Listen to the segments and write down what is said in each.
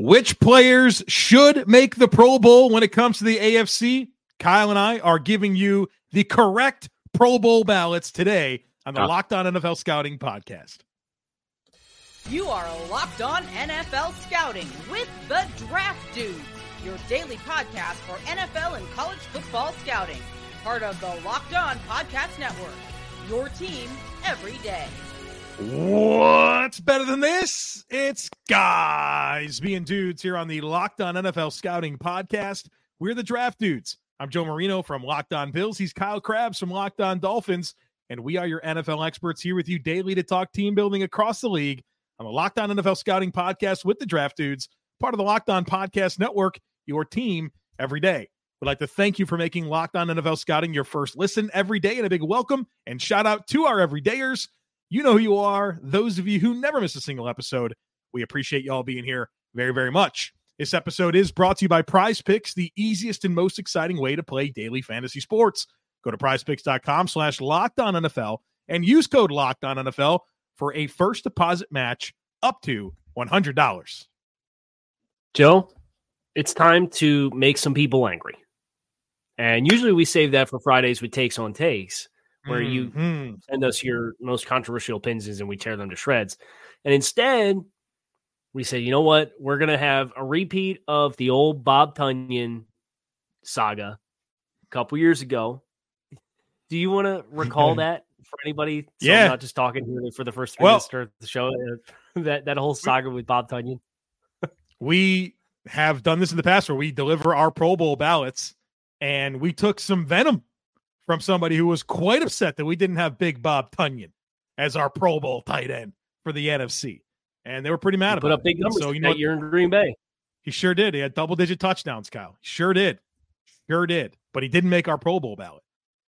Which players should make the Pro Bowl when it comes to the AFC? Kyle and I are giving you the correct Pro Bowl ballots today on the ah. Locked On NFL Scouting podcast. You are Locked On NFL Scouting with the Draft Dudes, your daily podcast for NFL and college football scouting. Part of the Locked On Podcast Network. Your team every day. What's better than this? It's guys being dudes here on the Locked On NFL Scouting podcast. We're the Draft Dudes. I'm Joe Marino from Locked On Bills. He's Kyle Crabbs from Locked On Dolphins. And we are your NFL experts here with you daily to talk team building across the league on the Locked On NFL Scouting podcast with the Draft Dudes, part of the Locked On Podcast Network, your team every day. We'd like to thank you for making Locked On NFL Scouting your first listen every day and a big welcome and shout out to our everydayers. You know who you are. Those of you who never miss a single episode, we appreciate y'all being here very, very much. This episode is brought to you by Prize Picks, the easiest and most exciting way to play daily fantasy sports. Go to prizepicks.com slash locked on NFL and use code locked on NFL for a first deposit match up to $100. Joe, it's time to make some people angry. And usually we save that for Fridays with takes on takes where mm-hmm. you send us your most controversial opinions and we tear them to shreds. And instead, we say, you know what? We're going to have a repeat of the old Bob Tonyan saga a couple years ago. Do you want to recall that for anybody? So yeah. I'm not just talking here for the first three well, minutes of the show. Uh, that, that whole saga with Bob Tonyan. we have done this in the past where we deliver our Pro Bowl ballots and we took some venom from somebody who was quite upset that we didn't have Big Bob Tonyan as our Pro Bowl tight end for the NFC, and they were pretty mad he about put up it. big numbers. So you know, you're in Green Bay. He sure did. He had double digit touchdowns, Kyle. He sure did. Sure did. But he didn't make our Pro Bowl ballot.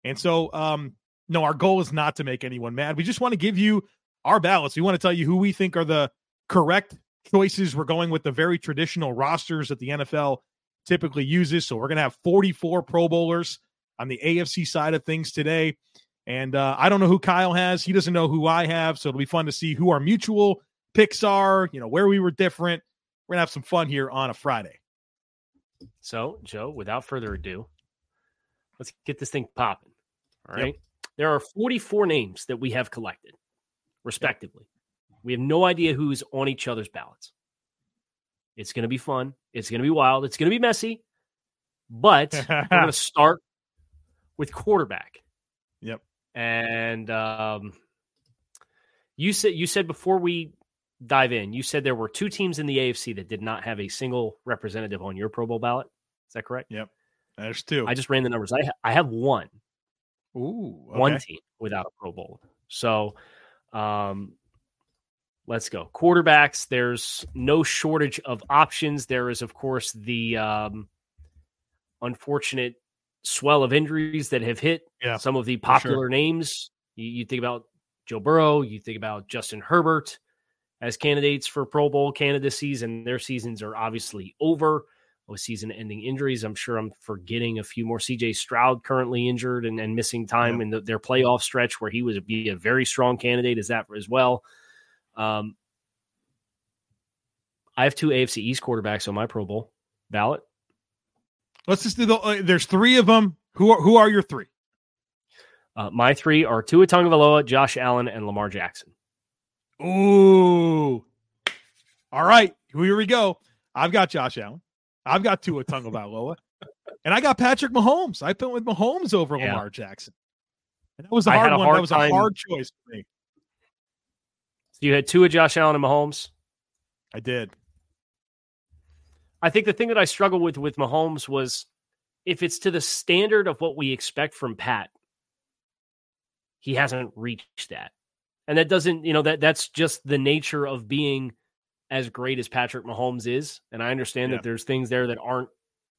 And so, um, no, our goal is not to make anyone mad. We just want to give you our ballots. We want to tell you who we think are the correct choices. We're going with the very traditional rosters that the NFL typically uses. So we're going to have 44 Pro Bowlers on the AFC side of things today. And uh, I don't know who Kyle has. He doesn't know who I have. So it'll be fun to see who our mutual picks are, you know, where we were different. We're going to have some fun here on a Friday. So, Joe, without further ado, let's get this thing popping. All right. Yep. There are 44 names that we have collected, respectively. Yep. We have no idea who's on each other's ballots. It's going to be fun. It's going to be wild. It's going to be messy. But we're going to start with quarterback. Yep. And um, you said you said before we dive in, you said there were two teams in the AFC that did not have a single representative on your Pro Bowl ballot. Is that correct? Yep. There's two. I just ran the numbers. I I have one. Ooh, okay. one team without a Pro Bowl. So, um, let's go quarterbacks. There's no shortage of options. There is, of course, the um, unfortunate swell of injuries that have hit yeah, some of the popular sure. names. You, you, think about Joe Burrow, you think about Justin Herbert as candidates for Pro Bowl candidacies, and Their seasons are obviously over with season ending injuries. I'm sure I'm forgetting a few more. CJ Stroud currently injured and, and missing time yeah. in the, their playoff stretch where he would be a very strong candidate as that as well. Um, I have two AFC East quarterbacks on my Pro Bowl ballot. Let's just do the. Uh, there's three of them. Who are who are your three? Uh, my three are Tua Tagovailoa, Josh Allen, and Lamar Jackson. Ooh, all right. Here we go. I've got Josh Allen. I've got Tua Tagovailoa, and I got Patrick Mahomes. I went with Mahomes over yeah. Lamar Jackson, and that was a hard a one. Hard that was time. a hard choice for me. So you had Tua, Josh Allen, and Mahomes. I did. I think the thing that I struggle with with Mahomes was if it's to the standard of what we expect from Pat, he hasn't reached that. And that doesn't, you know, that that's just the nature of being as great as Patrick Mahomes is. And I understand yeah. that there's things there that aren't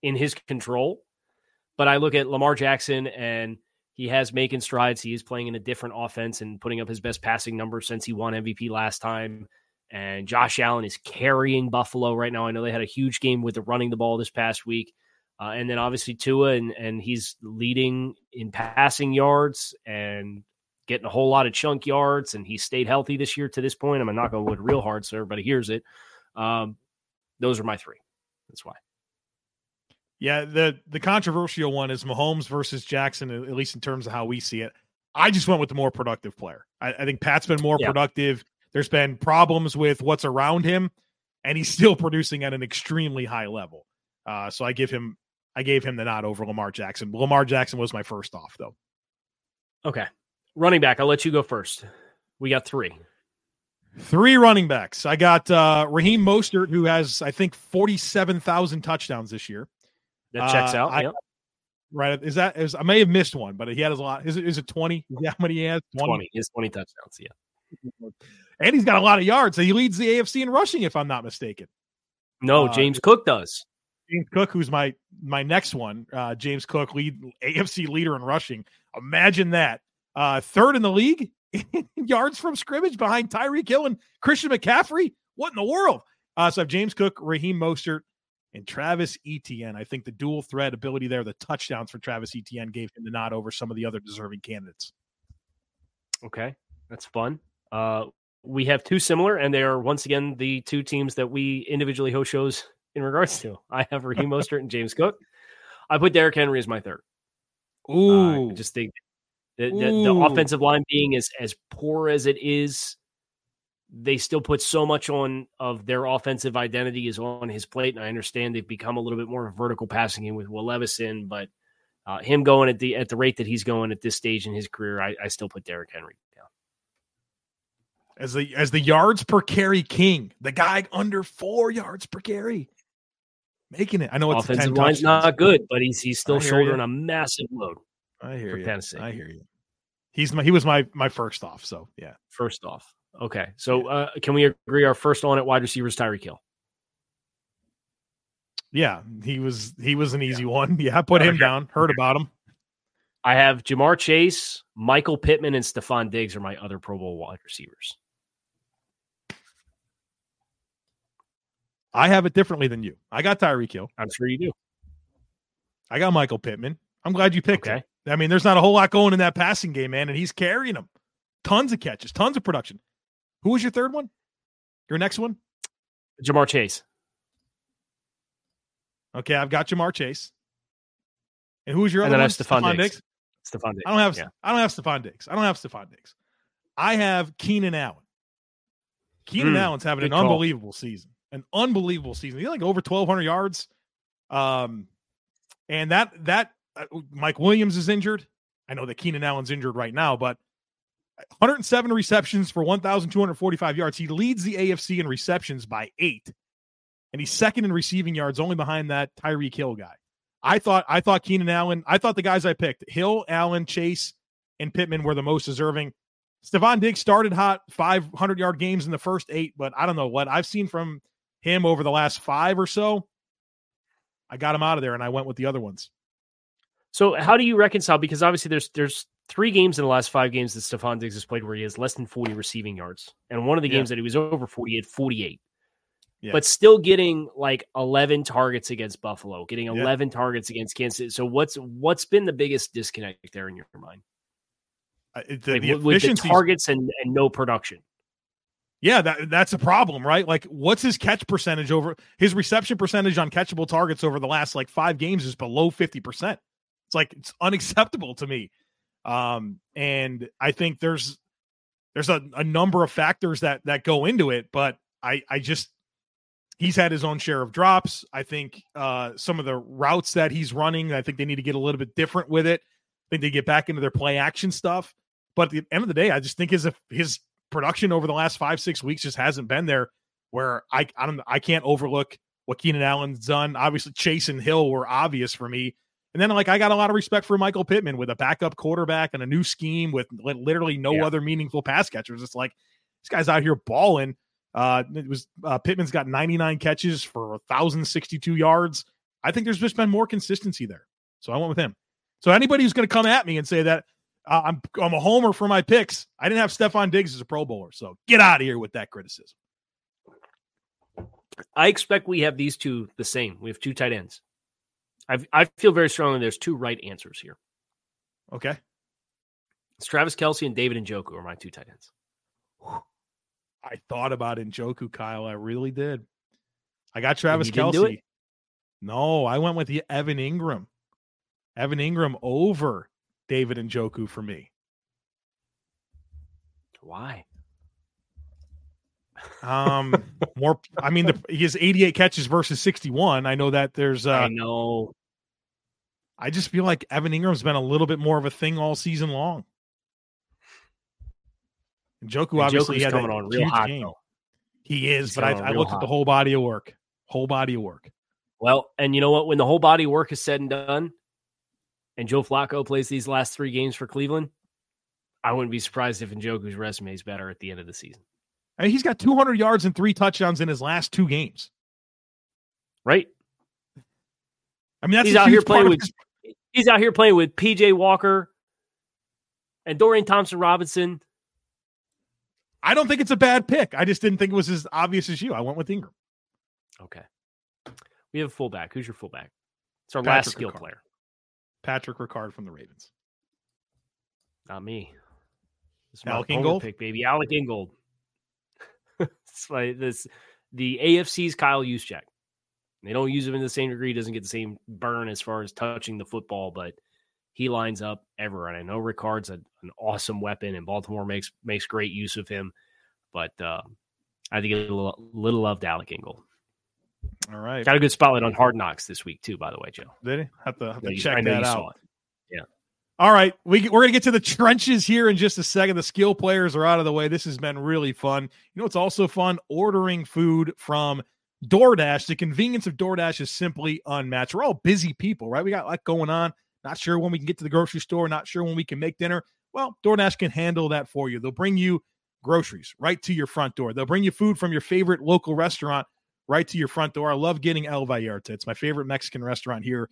in his control. But I look at Lamar Jackson and he has making strides. He is playing in a different offense and putting up his best passing numbers since he won MVP last time. And Josh Allen is carrying Buffalo right now. I know they had a huge game with the running the ball this past week. Uh, and then obviously Tua, and, and he's leading in passing yards and getting a whole lot of chunk yards. And he stayed healthy this year to this point. I'm not going to wood real hard so everybody hears it. Um, Those are my three. That's why. Yeah, the the controversial one is Mahomes versus Jackson, at least in terms of how we see it. I just went with the more productive player. I, I think Pat's been more yeah. productive. There's been problems with what's around him, and he's still producing at an extremely high level. Uh, so I give him, I gave him the nod over Lamar Jackson. Lamar Jackson was my first off, though. Okay, running back. I'll let you go first. We got three. Three running backs. I got uh, Raheem Mostert, who has I think forty-seven thousand touchdowns this year. That checks uh, out. I, yep. Right? Is that? Is I may have missed one, but he had a lot. Is it? Is it twenty? Yeah, how many he has? 20. 20. He has twenty touchdowns. Yeah. And he's got a lot of yards. So he leads the AFC in rushing, if I'm not mistaken. No, uh, James Cook does. James Cook, who's my my next one. Uh, James Cook, lead AFC leader in rushing. Imagine that. Uh, third in the league in yards from scrimmage behind Tyreek Hill and Christian McCaffrey. What in the world? Uh, so I have James Cook, Raheem Mostert, and Travis Etienne. I think the dual threat ability there, the touchdowns for Travis Etienne gave him the nod over some of the other deserving candidates. Okay, that's fun. Uh, we have two similar, and they are once again the two teams that we individually host shows in regards to. I have Raheem Mostert and James Cook. I put Derrick Henry as my third. Ooh, uh, I just think the, the, the, offensive line being as as poor as it is, they still put so much on of their offensive identity is on his plate. And I understand they've become a little bit more of a vertical passing game with Will Levis in, but uh, him going at the at the rate that he's going at this stage in his career, I, I still put Derrick Henry down as the as the yards per carry king, the guy under four yards per carry, making it. I know it's offensive line's not good, but he's he's still shouldering you. a massive load. I hear you. Tennessee. I hear you. He's my he was my my first off. So yeah, first off. Okay, so uh, can we agree our first on at wide receiver is Tyreek Hill? Yeah, he was he was an easy yeah. one. Yeah, I put him down. Heard about him. I have Ja'Marr Chase, Michael Pittman, and Stefon Diggs are my other Pro Bowl wide receivers. I have it differently than you. I got Tyreek Hill. I'm sure you do. I got Michael Pittman. I'm glad you picked okay. him. I mean, there's not a whole lot going in that passing game, man, and he's carrying them. Tons of catches, tons of production. Who was your third one? Your next one? Ja'Marr Chase. Okay, I've got Ja'Marr Chase. And who's your and other then one? Stefon Diggs. Diggs. Stefon Diggs. I don't have yeah. I don't have Stefon Diggs. I don't have Stefon Diggs. I have Keenan Allen. Keenan mm, Allen's having an call. unbelievable season. An unbelievable season. He's like over 1,200 yards. Um, and that that uh, Mike Williams is injured. I know that Keenan Allen's injured right now, but 107 receptions for 1,245 yards. He leads the AFC in receptions by eight, and he's second in receiving yards, only behind that Tyreek Hill guy. I thought I thought Keenan Allen. I thought the guys I picked Hill, Allen, Chase, and Pittman were the most deserving. Stefon Diggs started hot, 500 yard games in the first eight, but I don't know what I've seen from him over the last five or so. I got him out of there, and I went with the other ones. So how do you reconcile? Because obviously there's there's three games in the last five games that Stefon Diggs has played where he has less than 40 receiving yards. And one of the yeah. games that he was over 40, he had 48. Yeah. But still getting like 11 targets against Buffalo, getting 11 yeah. targets against Kansas City. So what's what's been the biggest disconnect there in your mind? Uh, the, like, the with the targets and, and no production. Yeah, that that's a problem, right? Like, what's his catch percentage over his reception percentage on catchable targets over the last like five games is below 50%. It's like it's unacceptable to me. Um, and I think there's there's a, a number of factors that that go into it, but I I just he's had his own share of drops. I think uh, some of the routes that he's running, I think they need to get a little bit different with it. I think they get back into their play action stuff. But at the end of the day, I just think his his production over the last five six weeks just hasn't been there. Where I I don't I can't overlook what Keenan Allen's done. Obviously, Chase and Hill were obvious for me. And then, like, I got a lot of respect for Michael Pittman with a backup quarterback and a new scheme with literally no yeah. other meaningful pass catchers. It's like this guy's out here balling. Uh, it was uh, Pittman's got 99 catches for 1,062 yards. I think there's just been more consistency there. So I went with him. So anybody who's going to come at me and say that uh, I'm I'm a homer for my picks, I didn't have Stefon Diggs as a Pro Bowler. So get out of here with that criticism. I expect we have these two the same. We have two tight ends. I I feel very strongly there's two right answers here. Okay. It's Travis Kelce and David and Njoku are my two tight ends. I thought about Njoku, Kyle. I really did. I got Travis you didn't do Kelce. No, I went with the Evan Engram. Evan Engram over David Njoku for me. Why? Um, more. I mean, the, he has 88 catches versus 61. I know that there's. Uh, I know. I just feel like Evan Engram's been a little bit more of a thing all season long. And Njoku And obviously Njoku's had coming on real hot game. though. He is, He's but I, I looked at the whole body of work. Whole body of work. Well, and you know what? When the whole body of work is said and done, and Joe Flacco plays these last three games for Cleveland, I wouldn't be surprised if Njoku's resume is better at the end of the season. I mean, he's got 200 yards and three touchdowns in his last two games. Right? I mean, that's He's a out here playing with his- he's out here playing with PJ Walker and Dorian Thompson Robinson. I don't think it's a bad pick. I just didn't think it was as obvious as you. I went with Engram. Okay. We have a fullback. Who's your fullback? It's our Patrick last skill player. Patrick Ricard from the Ravens. Not me. My Alec Ingold? pick, baby. Alec Ingold. it's like this the AFC's Kyle Juszczyk. They don't use him in the same degree, he doesn't get the same burn as far as touching the football, but he lines up ever. And I know Ricard's a, an awesome weapon, and Baltimore makes makes great use of him. But uh, I think a little, little love to Alec Ingold. All right. Got a good spotlight on Hard Knocks this week too, by the way, Joe. Did he? Have to, have to check that out. it. All right, we, we're going to get to the trenches here in just a second. The skill players are out of the way. This has been really fun. You know, it's also fun ordering food from DoorDash. The convenience of DoorDash is simply unmatched. We're all busy people, right? We got a lot going on. Not sure when we can get to the grocery store, not sure when we can make dinner. Well, DoorDash can handle that for you. They'll bring you groceries right to your front door. They'll bring you food from your favorite local restaurant right to your front door. I love getting El Vallarta. It's my favorite Mexican restaurant here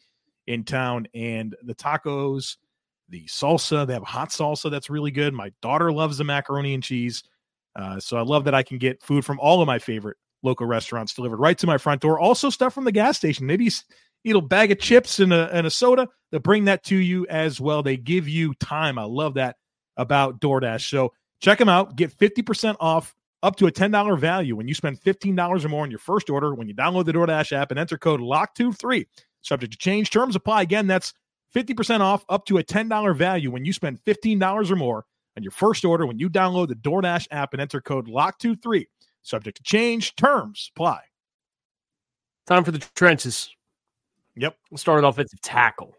in town. And the tacos, the salsa, they have hot salsa that's really good. My daughter loves the macaroni and cheese. Uh, so I love that I can get food from all of my favorite local restaurants delivered right to my front door. Also, stuff from the gas station. Maybe eat a bag of chips and a, and a soda. They'll bring that to you as well. They give you time. I love that about DoorDash. So check them out. Get 50% off up to a $10 value when you spend $15 or more on your first order when you download the DoorDash app and enter code LOCK23. Subject to change. Terms apply. Again, that's 50% off up to a $10 value when you spend $15 or more on your first order when you download the DoorDash app and enter code LOCK23. Subject to change. Terms apply. Time for the trenches. Yep. We'll start with offensive tackle.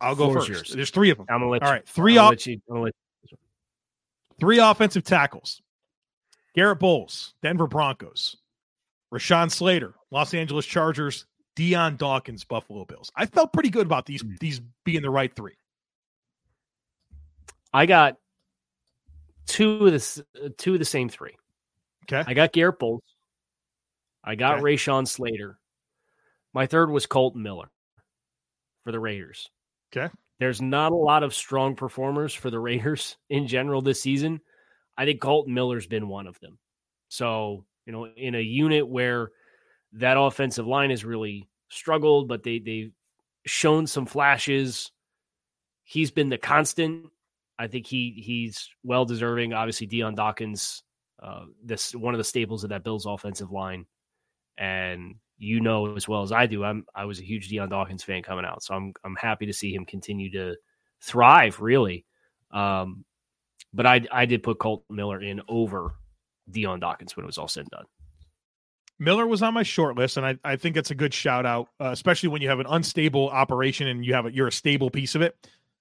I'll go Floor's first. yours. There's three of them. I'm gonna let All you, right. Three I'm gonna off, let you, I'm gonna let three offensive tackles. Garett Bolles, Denver Broncos. Rashawn Slater, Los Angeles Chargers. Dion Dawkins, Buffalo Bills. I felt pretty good about these hmm. these being the right three. I got two of the two of the same three. Okay. I got Garett Bolles. I got Okay. Rashawn Slater. My third was Kolton Miller for the Raiders. Okay. There's not a lot of strong performers for the Raiders in general this season. I think Kolton Miller's been one of them. So, you know, in a unit where that offensive line has really struggled, but they they've shown some flashes. He's been the constant. I think he he's well deserving. Obviously, Dion Dawkins, uh, this one of the staples of that Bills offensive line, and you know as well as I do, I'm I was a huge Dion Dawkins fan coming out, so I'm I'm happy to see him continue to thrive. Really, um, but I I did put Colt Miller in over Dion Dawkins when it was all said and done. Miller was on my short list, and I, I think it's a good shout out, uh, especially when you have an unstable operation and you have a, you're a stable piece of it.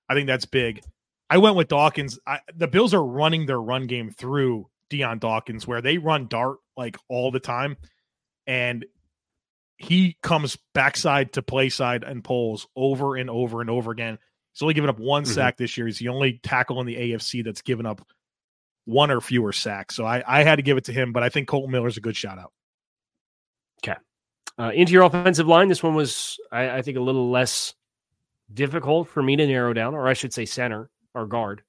I think that's big. I went with Dawkins. I, the Bills are running their run game through Dion Dawkins, where they run dart like all the time, and he comes backside to play side and pulls over and over and over again. He's only given up one Mhm. sack this year. He's the only tackle in the AFC that's given up one or fewer sacks. So I, I had to give it to him, but I think Kolton Miller's a good shout out. Okay. Uh, into your offensive line, this one was, I, I think, a little less difficult for me to narrow down, or I should say, center or guard.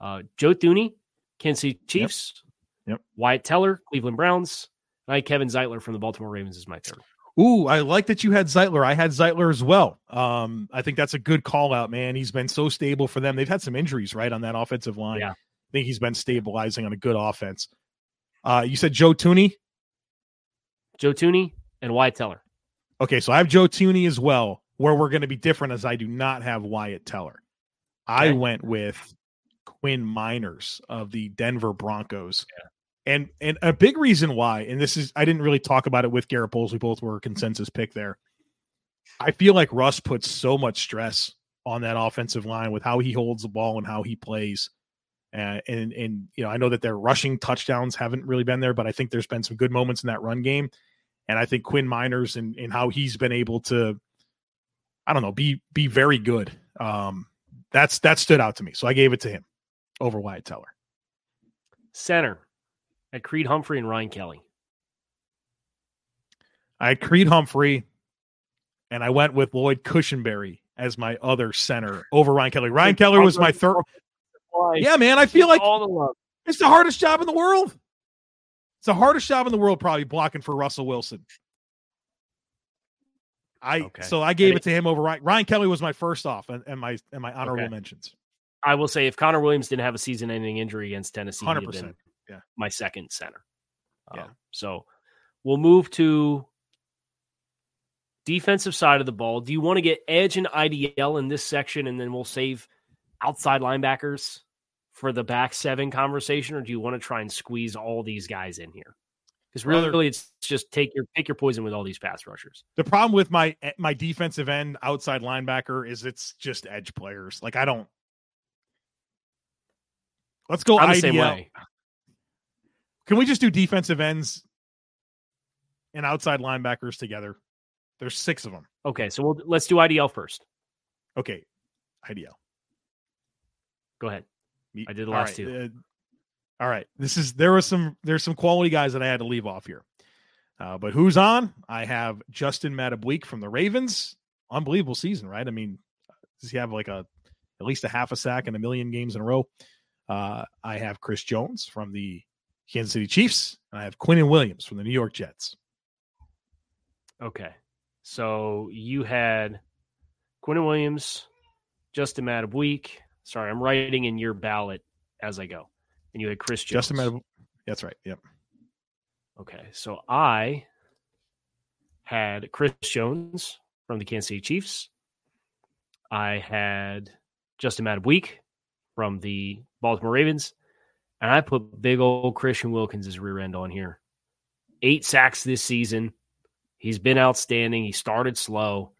Uh, Joe Thuney, Kansas City Chiefs. Yep. Wyatt Teller, Cleveland Browns. I Kevin Zeitler from the Baltimore Ravens is my third. Ooh, I like that you had Zeitler. I had Zeitler as well. Um, I think that's a good call out, man. He's been so stable for them. They've had some injuries, right, on that offensive line. Yeah. I think he's been stabilizing on a good offense. Uh, you said Joe Thuney? Joe Thuney and Wyatt Teller. Okay, so I have Joe Thuney as well. Where we're going to be different is I do not have Wyatt Teller. I went with Quinn Meinerz of the Denver Broncos. Yeah. And and a big reason why, and this is I didn't really talk about it with Garett Bolles. We both were a consensus pick there. I feel like Russ puts so much stress on that offensive line with how he holds the ball and how he plays. Uh, and and you know, I know that their rushing touchdowns haven't really been there, but I think there's been some good moments in that run game. And I think Quinn Meinerz and, and how he's been able to, I don't know, be be very good. Um, that's that stood out to me. So I gave it to him over Wyatt Teller. Center at Creed Humphrey and Ryan Kelly. I had Creed Humphrey, and I went with Lloyd Cushenberry as my other center over Ryan Kelly. Ryan Keller was my third. Yeah, man, I feel like all the love. it's the hardest job in the world. It's the hardest job in the world, probably blocking for Russell Wilson. I Okay. so I gave And it to him over Ryan. Ryan Kelly was my first off, and, and my and my honorable Okay. mentions. I will say if Connor Williams didn't have a season-ending injury against Tennessee, he'd have 100%, been yeah. my second center. Yeah. Um, so we'll move to defensive side of the ball. Do you want to get edge and IDL in this section, and then we'll save outside linebackers for the back seven conversation, or do you want to try and squeeze all these guys in here? Because really, Brother- it's just take your pick your poison with all these pass rushers. The problem with my my defensive end outside linebacker is it's just edge players. Like I don't. Let's go I'm IDL. Can we just do defensive ends and outside linebackers together? There's six of them. Okay, so we'll let's do IDL first. Okay, IDL. Go ahead. I did the last right, two. uh, all right, this is there was some there's some quality guys that I had to leave off here. Uh, but who's on? I have Justin Madubuike from the Ravens. Unbelievable season, right? I mean, does he have like a at least a half a sack and a million games in a row? Uh, I have Chris Jones from the Kansas City Chiefs, and I have Quinnen Williams from the New York Jets. Okay. So you had Quinnen Williams, Justin Madubuike. Sorry, I'm writing in your ballot as I go. And you had Chris Jones. Justin Madubuike. That's right. Yep. Okay. So I had Chris Jones from the Kansas City Chiefs. I had Justin Madubuike from the Baltimore Ravens. And I put big old Christian Wilkins' rear end on here. Eight sacks this season. He's been outstanding. He started slow.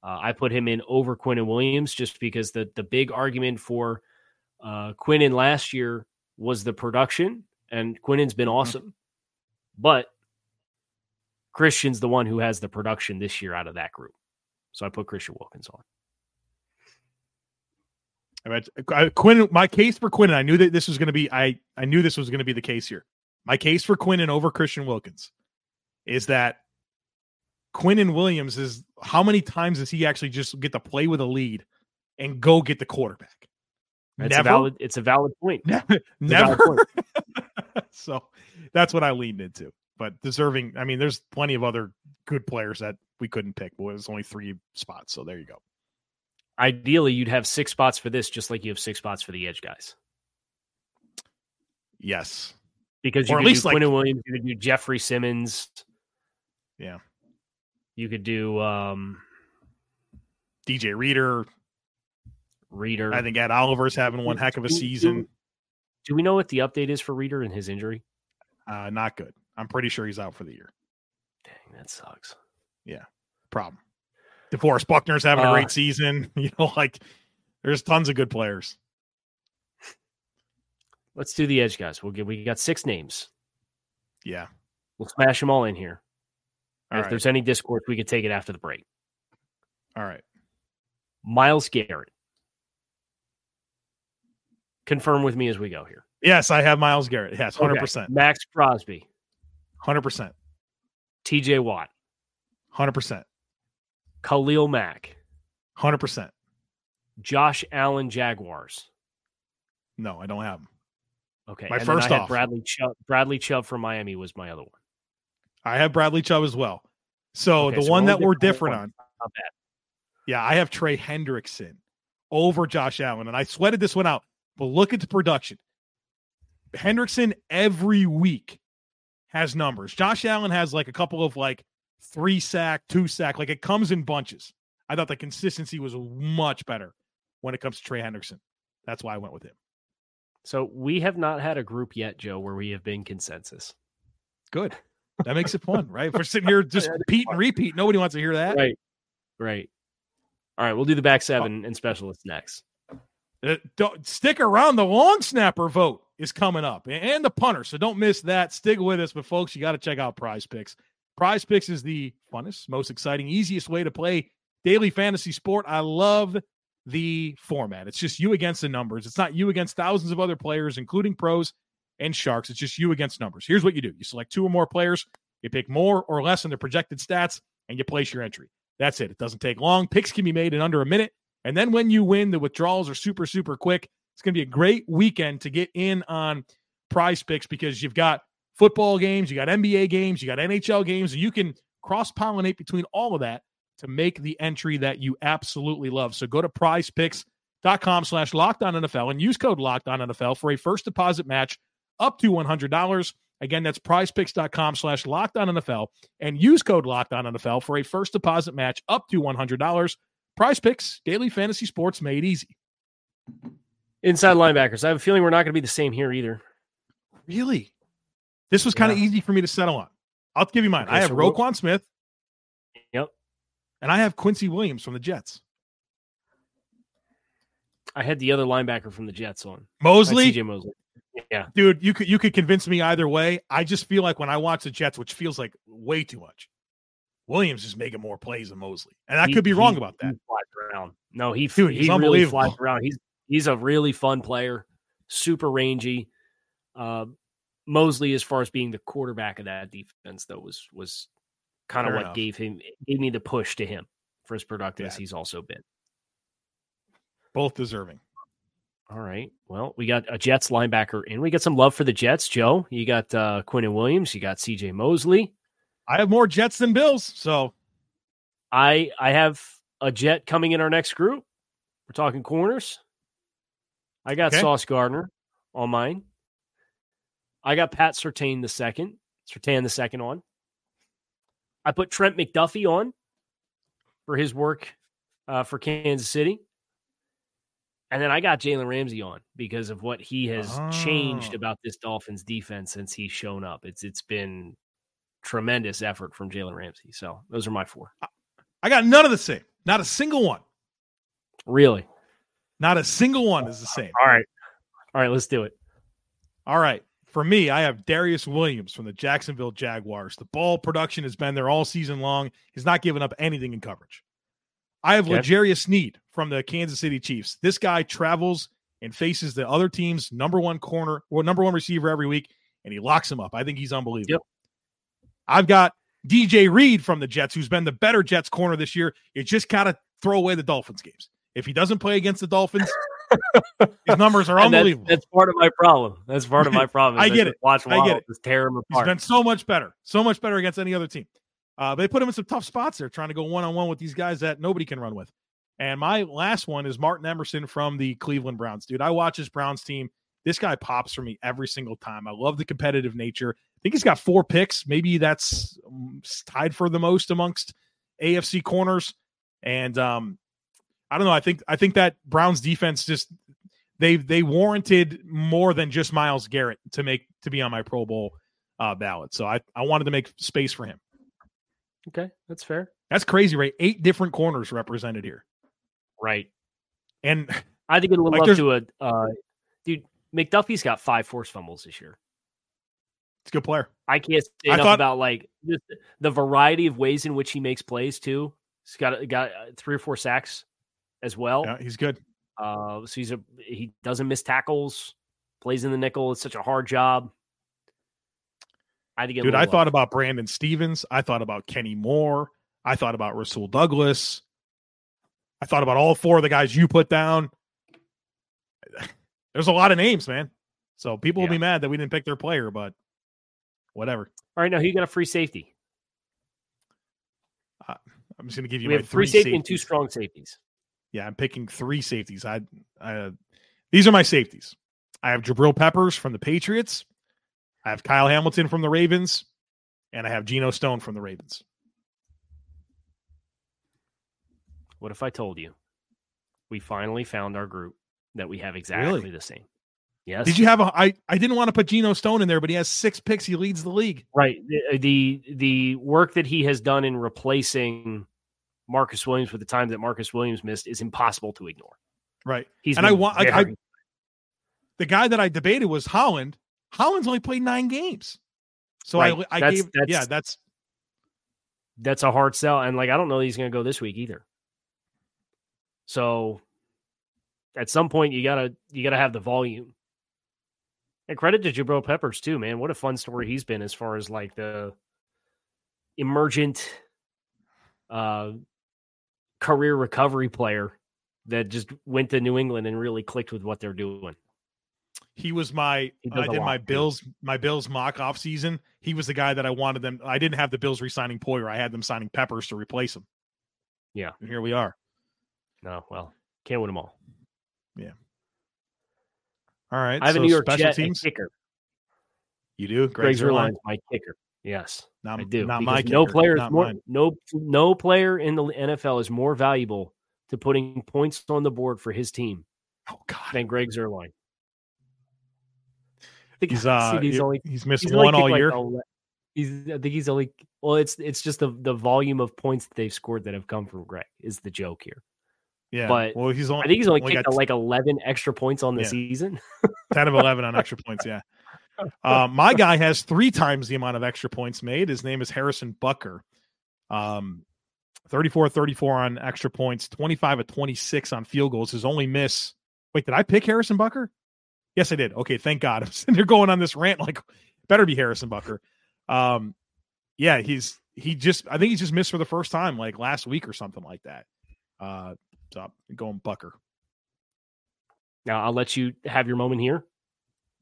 Uh, I put him in over Quinn Williams just because the the big argument for uh, Quinnen last year was the production, and Quinnen's been awesome. But Christian's the one who has the production this year out of that group. So I put Christian Wilkins on. I mean, I- uh, Quinn, my case for Quinn, I knew that this was going to be, I, I knew this was going to be the case here. My case for Quinnen over Christian Wilkins is that Quinnen Williams is how many times does he actually just get to play with a lead and go get the quarterback? It's a Never, valid. It's a valid point. never, It's valid point. so that's what I leaned into. But deserving, I mean, there's plenty of other good players that we couldn't pick, but it was only three spots. So there you go. Ideally, you'd have six spots for this, just like you have six spots for the edge guys. Yes. Because you Or at least, do like- Quinn Williams, you could do Jeffrey Simmons. Yeah. You could do um, DJ Reader. Reader. I think Ed Oliver's having one heck of a season. Do we know what the update is for Reader and his injury? Uh, not good. I'm pretty sure he's out for the year. Dang, that sucks. Yeah, problem. DeForest Buckner's having a Uh, great season. You know, like there's tons of good players. Let's do the edge guys. We'll get. We got six names. Yeah. We'll smash them all in here. If there's any discourse, we could take it after the break. All right. Myles Garrett. Confirm with me as we go here. Yes, I have Myles Garrett. Yes, hundred Okay. percent, Maxx Crosby, hundred percent, TJ Watt, hundred percent, Khalil Mack, hundred percent. Josh Allen Jaguars. No, I don't have him. Okay. My and first off. Bradley Chubb. Bradley Chubb from Miami was my other one. I have Bradley Chubb as well. So Okay, the so one that we're different on on, Not bad. yeah, I have Trey Hendrickson over Josh Allen, and I sweated this one out. But look at the production. Hendrickson every week has numbers. Josh Allen has like a couple of like three sack, two sack, like it comes in bunches. I thought the consistency was much better when it comes to Trey Hendrickson. That's why I went with him. So we have not had a group yet, Joe, where we have been consensus. Good. That makes it fun, right? If we're sitting here just repeat and repeat, nobody wants to hear that. Right. Right. All right, we'll do the back seven and specialists next. Uh, don't, stick around. The long snapper vote is coming up and the punter. So don't miss that. Stick with us. But, folks, you got to check out Prize Picks. Prize Picks is the funnest, most exciting, easiest way to play daily fantasy sport. I love the format. It's just you against the numbers. It's not you against thousands of other players, including pros and sharks. It's just you against numbers. Here's what you do you select two or more players, you pick more or less in their projected stats, and you place your entry. That's it. It doesn't take long. Picks can be made in under a minute. And then when you win, the withdrawals are super, super quick. It's going to be a great weekend to get in on prize picks because you've got football games, you got NBA games, you got NHL games, and you can cross pollinate between all of that to make the entry that you absolutely love. So go to prizepicks.com slash locked on NFL and use code locked on NFL for a first deposit match up to $100. Again, that's prizepicks.com slash locked on NFL and use code locked on NFL for a first deposit match up to $100. Prize picks, daily fantasy sports made easy. Inside linebackers. I have a feeling we're not going to be the same here either. Really? This was kind of yeah. easy for me to settle on. I'll give you mine. Okay, I have so Roquan we'll... Smith. Yep. And I have Quincy Williams from the Jets. I had the other linebacker from the Jets on. Mosley? CJ Mosley. Yeah. Dude, you could you could convince me either way. I just feel like when I watch the Jets, which feels like way too much, Williams is making more plays than Mosley. And I he, could be wrong about that. around. No, he Dude, he really flies around. He's he's a really fun player, super rangy. Uh, Mosley, as far as being the quarterback of that defense, though, was was kind of what enough. gave him gave me the push to him for as productive yeah. as he's also been. Both deserving. All right. Well, we got a Jets linebacker and we got some love for the Jets, Joe. You got uh Quinnen Williams, you got CJ Mosley. I have more Jets than Bills, so I I have a Jet coming in our next group. We're talking corners. I got okay. Sauce Gardner on mine. I got Pat Surtain the second. Surtain the second on. I put Trent McDuffie on for his work uh, for Kansas City. And then I got Jalen Ramsey on because of what he has oh. changed about this Dolphins defense since he's shown up. It's it's been tremendous effort from Jalen Ramsey. So those are my four. I got none of the same. Not a single one. Really? Not a single one is the same. All right. All right, let's do it. All right. For me, I have Darious Williams from the Jacksonville Jaguars. The ball production has been there all season long. He's not giving up anything in coverage. I have okay. Sneed from the Kansas City Chiefs. This guy travels and faces the other team's number one corner or number one receiver every week, and he locks him up. I think he's unbelievable. Yep. I've got DJ Reed from the Jets, who's been the better Jets corner this year. You just gotta throw away the Dolphins games. If he doesn't play against the Dolphins, his numbers are unbelievable. That's, that's, part of my problem. That's part of my problem. I get it. Watch I get it. Just tear him apart. He's been so much better, so much better against any other team. Uh, they put him in some tough spots there, trying to go one on one with these guys that nobody can run with. And my last one is Martin Emerson from the Cleveland Browns. Dude, I watch his Browns team. This guy pops for me every single time. I love the competitive nature. I think he's got four picks. Maybe that's um, tied for the most amongst AFC corners. And um, I don't know. I think I think that Browns defense just they they warranted more than just Myles Garrett to make to be on my Pro Bowl uh, ballot. So I I wanted to make space for him. Okay, that's fair. That's crazy, right? Eight different corners represented here. Right. And I think it'll live like up to a uh, dude. McDuffie's got five force fumbles this year. It's a good player. I can't say I enough thought... about like just the variety of ways in which he makes plays too. He's got got uh, three or four sacks as well. Yeah, he's good. Uh, so he's a he doesn't miss tackles, plays in the nickel. It's such a hard job. I think dude, I thought about Brandon Stephens. I thought about Kenny Moore. I thought about Rasul Douglas. I thought about all four of the guys you put down. There's a lot of names, man. So people yeah. will be mad that we didn't pick their player, but whatever. All right, now you got a free safety. Uh, I'm just going to give you we my have three safety safeties. and two strong safeties. Yeah, I'm picking three safeties. I, I, these are my safeties. I have Jabril Peppers from the Patriots. I have Kyle Hamilton from the Ravens, and I have Geno Stone from the Ravens. What if I told you we finally found our group that we have exactly Really? the same? Yes. Did you have a? I I didn't want to put Geno Stone in there, but he has six picks. He leads the league. right the, the the work that he has done in replacing Marcus Williams with the time that Marcus Williams missed is impossible to ignore. Right. He's And I want- I- I- The guy that I debated was Holland. Holland's only played nine games, so Right. I I That's- gave that's- yeah that's that's a hard sell, and like I don't know that he's going to go this week either. So, at some point, you gotta you gotta have the volume. And credit to Jabril Peppers too, man. What a fun story he's been as far as like the emergent uh career recovery player that just went to New England and really clicked with what they're doing. he was my He I did my lot, too. Bills my Bills mock off season. He was the guy that I wanted them. I didn't have the Bills re-signing Poyer. I had them signing Peppers to replace him. Yeah. and here we are. No, well, can't win them all. Yeah. All right, I have so a New York special Jet teams. kicker. You do, Greg Greg Zuerlein. Zuerlein's my kicker. Yes. Not, I do. Not my no player is more mine. no no player in the NFL is more valuable to putting points on the board for his team Oh God, than Greg Zuerlein. I think he's uh he's only he's missed he's one all like, year. he's I think he's only well it's it's just the the volume of points that they've scored that have come from Greg is the joke here. yeah, but well he's only I think he's only only kicked got like eleven extra points on the Yeah. season. 10 of 11 on extra points. Yeah. Uh, my guy has three times the amount of extra points made. His name is Harrison Butker. Um, 34 34 on extra points, 25 of 26 on field goals. His only miss. Wait, did I pick Harrison Butker? Yes, I did. Okay, thank God. I'm sitting there going on this rant like, better be Harrison Butker. Um, yeah, he's he just I think he just missed for the first time like last week or something like that. Uh, so I'm going Butker. now I'll let you have your moment here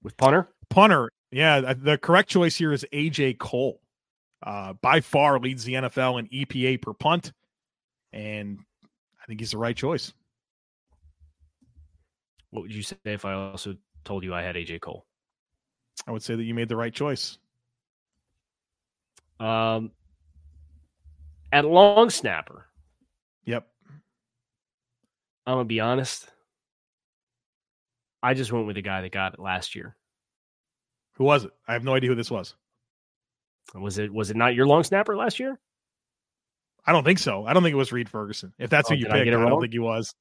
with punter. Punter. Yeah, the correct choice here is AJ Cole. Uh, by far leads the NFL in EPA per punt, and I think he's the right choice. What would you say if I also told you I had AJ Cole? I would say that you made the right choice. Um, at long snapper, Yep. I'm gonna be honest. I just went with the guy that got it last year. Who was it? I have no idea who this was. Was it was it not your long snapper last year? I don't think so. I don't think it was Reid Ferguson. If that's Oh, who you did I picked, I, don't think he was.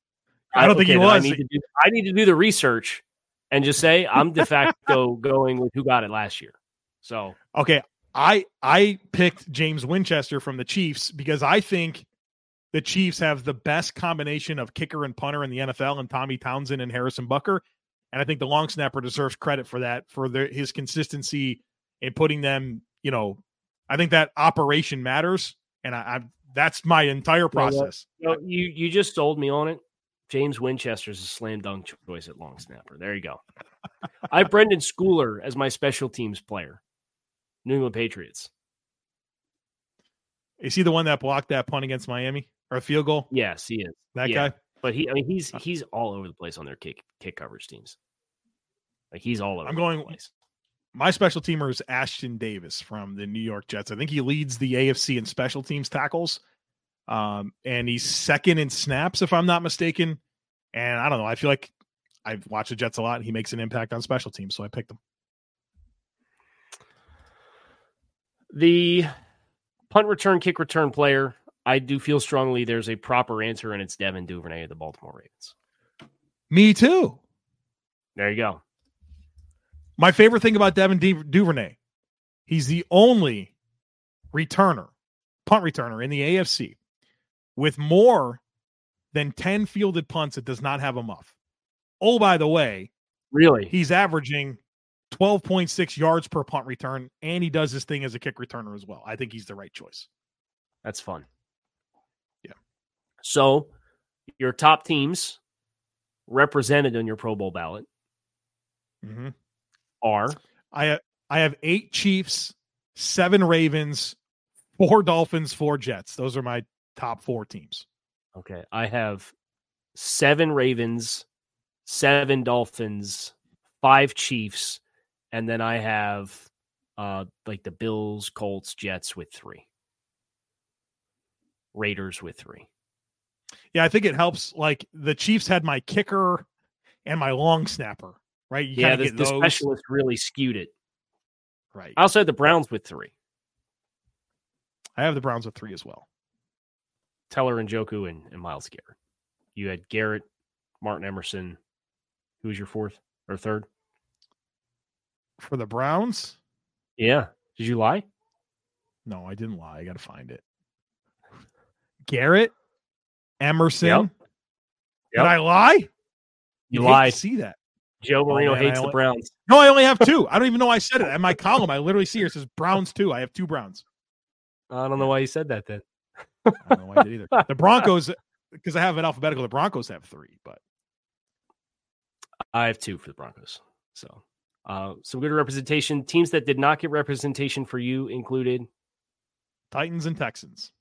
I don't think he was. I need, to do, I need to do the research and just say I'm de facto going with who got it last year. So Okay, I I picked James Winchester from the Chiefs because I think the Chiefs have the best combination of kicker and punter in the NFL and Tommy Townsend and Harrison Butker. And I think the long snapper deserves credit for that, for his consistency in putting them, you know, I think that operation matters. And I, I that's my entire process. you, know, you you just sold me on it. James Winchester's a slam dunk choice at long snapper. There you go. I have Brenden Schooler as my special teams player. New England Patriots. Is he the one that blocked that punt against Miami or a field goal? Yes, he is. That Yeah. guy? But he, I mean, he's he's all over the place on their kick kick coverage teams. Like he's all over. I'm the going- place. My special teamer is Ashtyn Davis from the New York Jets. I think he leads the AFC in special teams tackles. Um, and he's second in snaps, if I'm not mistaken. And I don't know. I feel like I've watched the Jets a lot. And he makes an impact on special teams, so I picked him. The punt return, kick return player. I do feel strongly there's a proper answer, and it's Devin Duvernay of the Baltimore Ravens. Me too. There you go. My favorite thing about Devin Du- Duvernay, he's the only returner, punt returner in the AFC with more than 10 fielded punts that does not have a muff. Oh, by the way, Really? he's averaging 12.6 yards per punt return, and he does his thing as a kick returner as well. I think he's the right choice. That's fun. So your top teams represented on your Pro Bowl ballot Mm-hmm. are I I have eight Chiefs, seven Ravens, four Dolphins, four Jets. Those are my top four teams. okay. I have seven Ravens, seven Dolphins, five Chiefs, and then I have uh, like the Bills, Colts, Jets with three, Raiders with three. Yeah, I think it helps. Like the Chiefs had my kicker and my long snapper, right? You yeah, the, get the specialist really skewed it. Right. I also had the Browns with three. I have the Browns with three as well. Teller and Njoku and, and Myles Garrett. You had Garrett, Martin Emerson. Who was your fourth or third? For the Browns, Yeah. Did you lie? no, I didn't lie. I got to find it. Garrett, Emerson. Yep. Did I lie? You You'd hate to lied. See that? Joe Marino man, I hates the Browns. No, I only have two. I don't even know I said it. At my column, I literally see here it says Browns two. I have two Browns. I don't know why you said that then. I don't know why I did either. The Broncos, because I have it alphabetical. The Broncos have three, but I have two for the Broncos. So, uh, some good representation. Teams that did not get representation for you included Titans and Texans.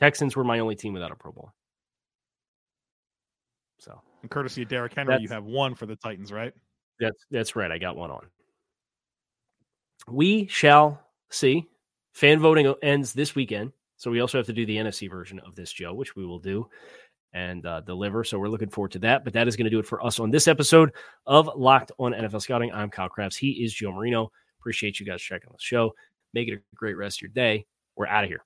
Texans were my only team without a Pro Bowl. So And courtesy of Derrick Henry, you have one for the Titans, right? that's that's right. I got one on. We shall see. Fan voting ends this weekend, so we also have to do the NFC version of this, Joe, which we will do and uh, deliver. So we're looking forward to that. But that is going to do it for us on this episode of Locked On NFL Scouting. I'm Kyle Crabbs. He is Joe Marino. Appreciate you guys checking the show. Make it a great rest of your day. We're out of here.